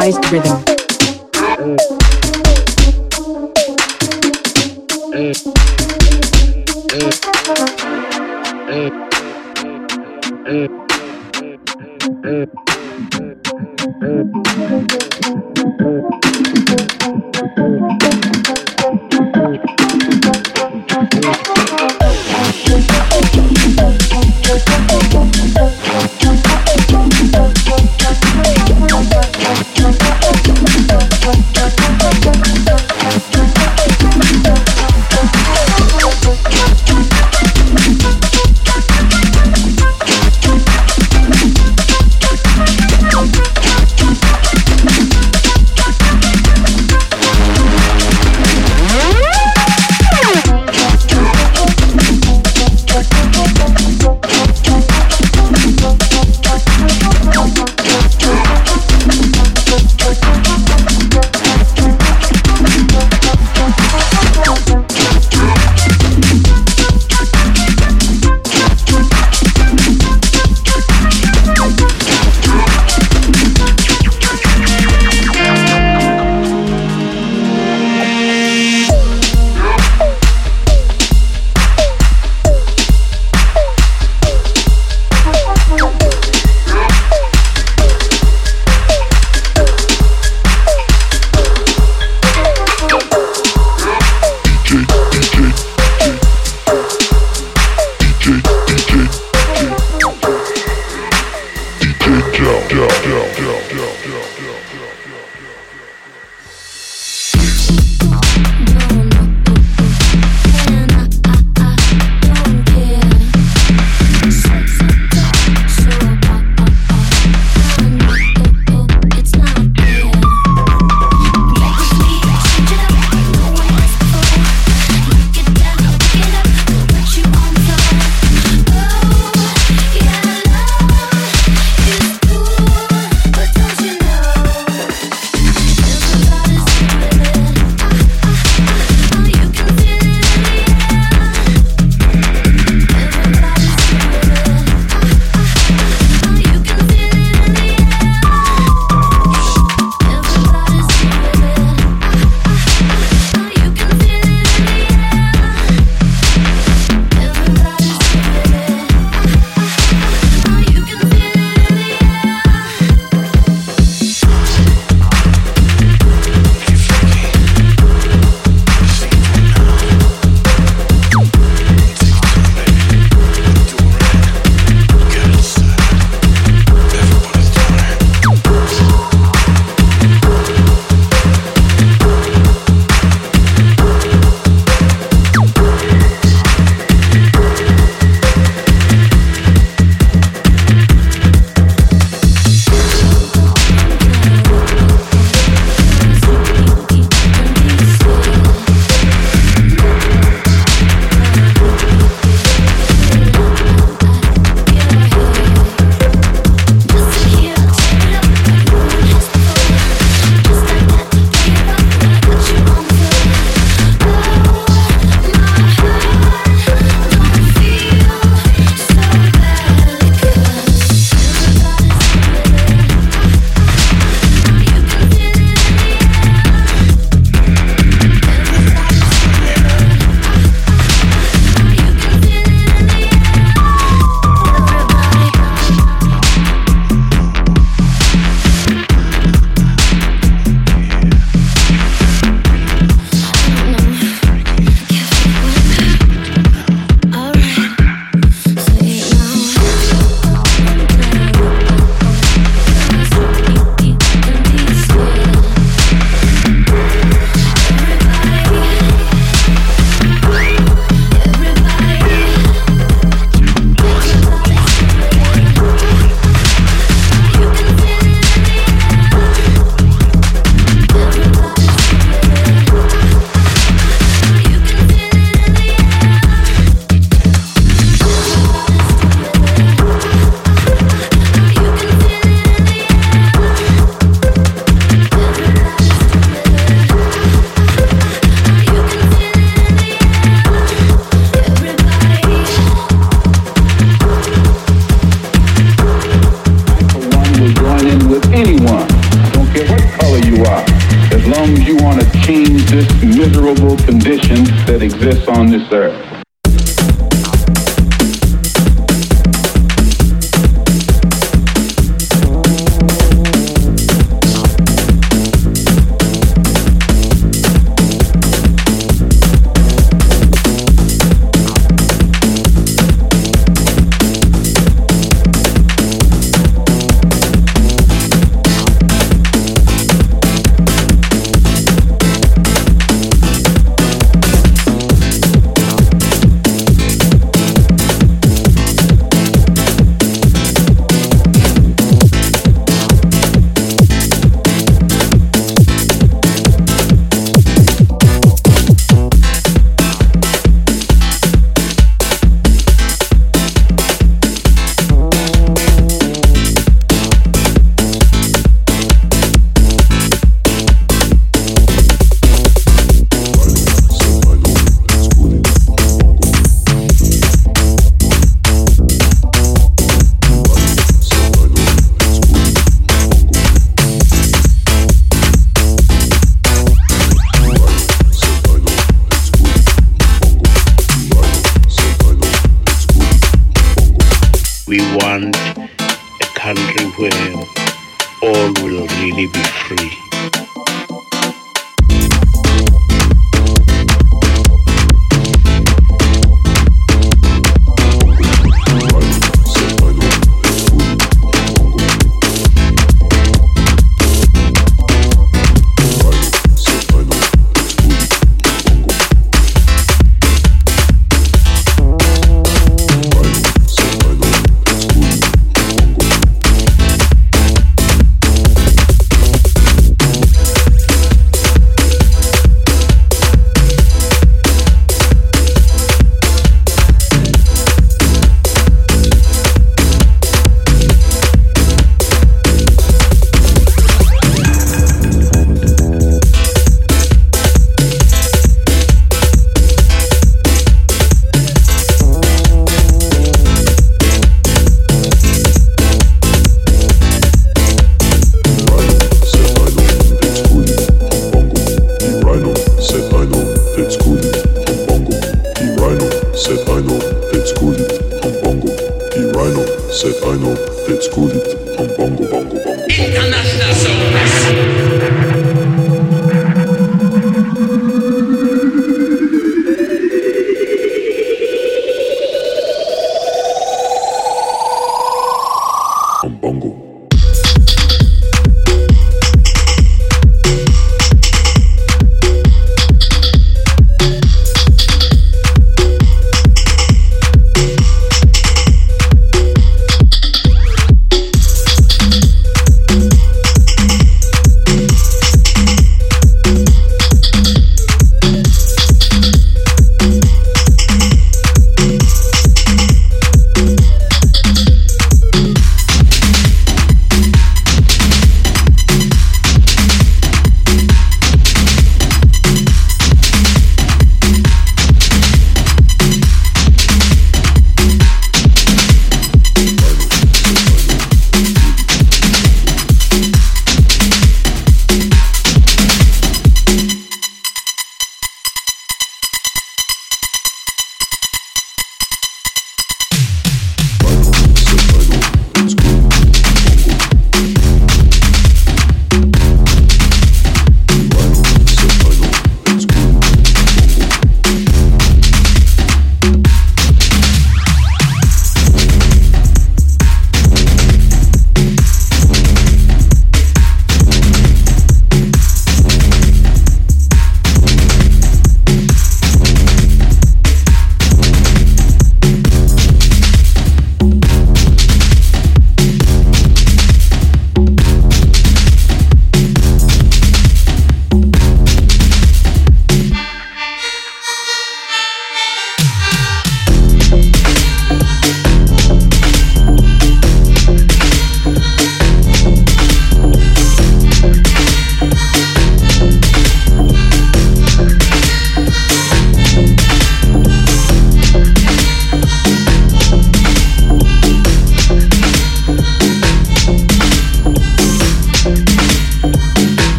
Mm.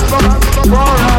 for, for, for, for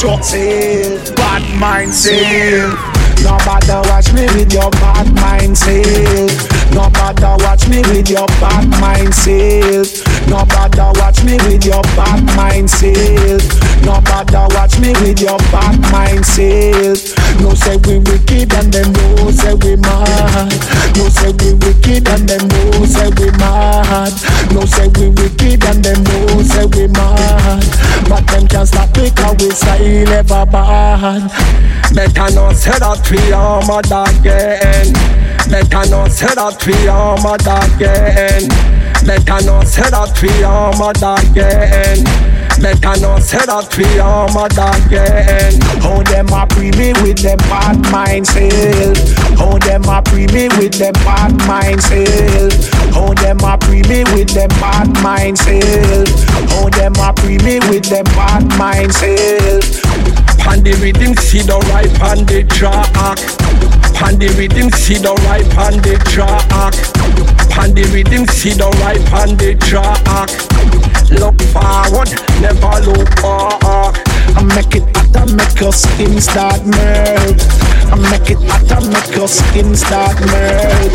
mojo self, bad mind self. No bother watch me with your bad mind self. No bother watch me with your bad mind self. No bother watch me with your bad mind self. No bother watch me with your bad mind self. No say we wicked and them no say we mad. No say we wicked and them no say we mad. No say we wicked and them no say we mad. But them can't stop it cause we style ever bad. Better not say that we are mad again. Better not say that we are mad again. Better not say that we are mad again. Better not say that we mad again. How them a pre me with them bad mind self. How them a pre me with them bad mind self. How them a pre me with them bad mind self. How them a pre me with them bad mind self. Pan the rhythm, see the right pan the track. Pan the rhythm, see the right pan the track. Pan the rhythm, see the right pan the track. Look forward, never look back. I make it hot, I make your skin start melt. I make it hot, I make your skin start melt.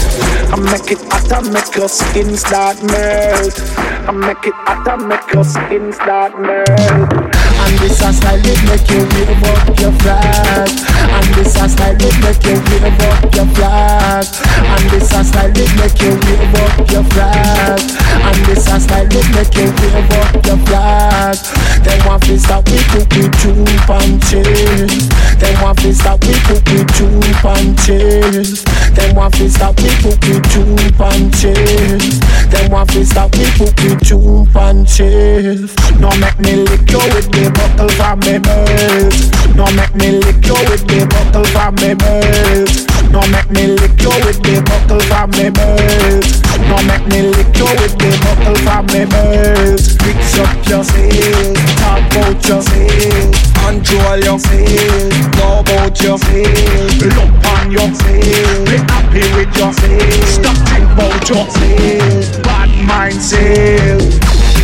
I make it hot, I make your skin start melt. I make it hot, I make your skin start melt. And this a style it make you wave up your flag. This a style it make you wave up your flag. And this a style it make you wave up your flag. And this a style it make you wave up your flag. They want to stop we cook with two punches. They want to stop we cook with two punches. They want to stop we cook with two punches. They want to stop me cook with two punches. No make me lick you with the bottle from me belt. No make me lick you with the bottle from me belt. No make me lick you with the bottle from me belt. No make me lick you with the bottle from me belt. Fix up yourself, talk about yourself, Control yourself, know about yourself, look on yourself, be happy with yourself, stop think about yourself, bad mindset. This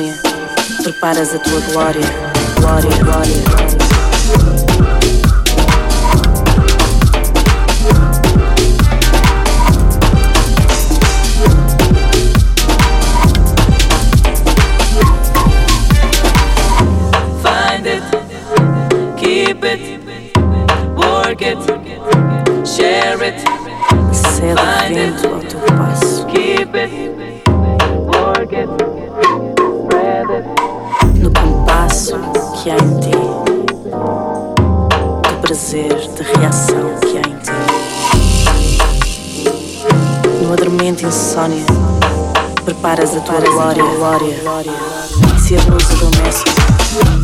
insônia, preparas a tua glória. glória, glória. Preparas a tua glória, glória, se a luz. É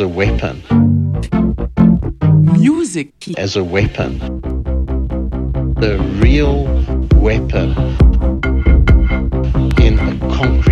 as a weapon. Music as a weapon. The real weapon in a concrete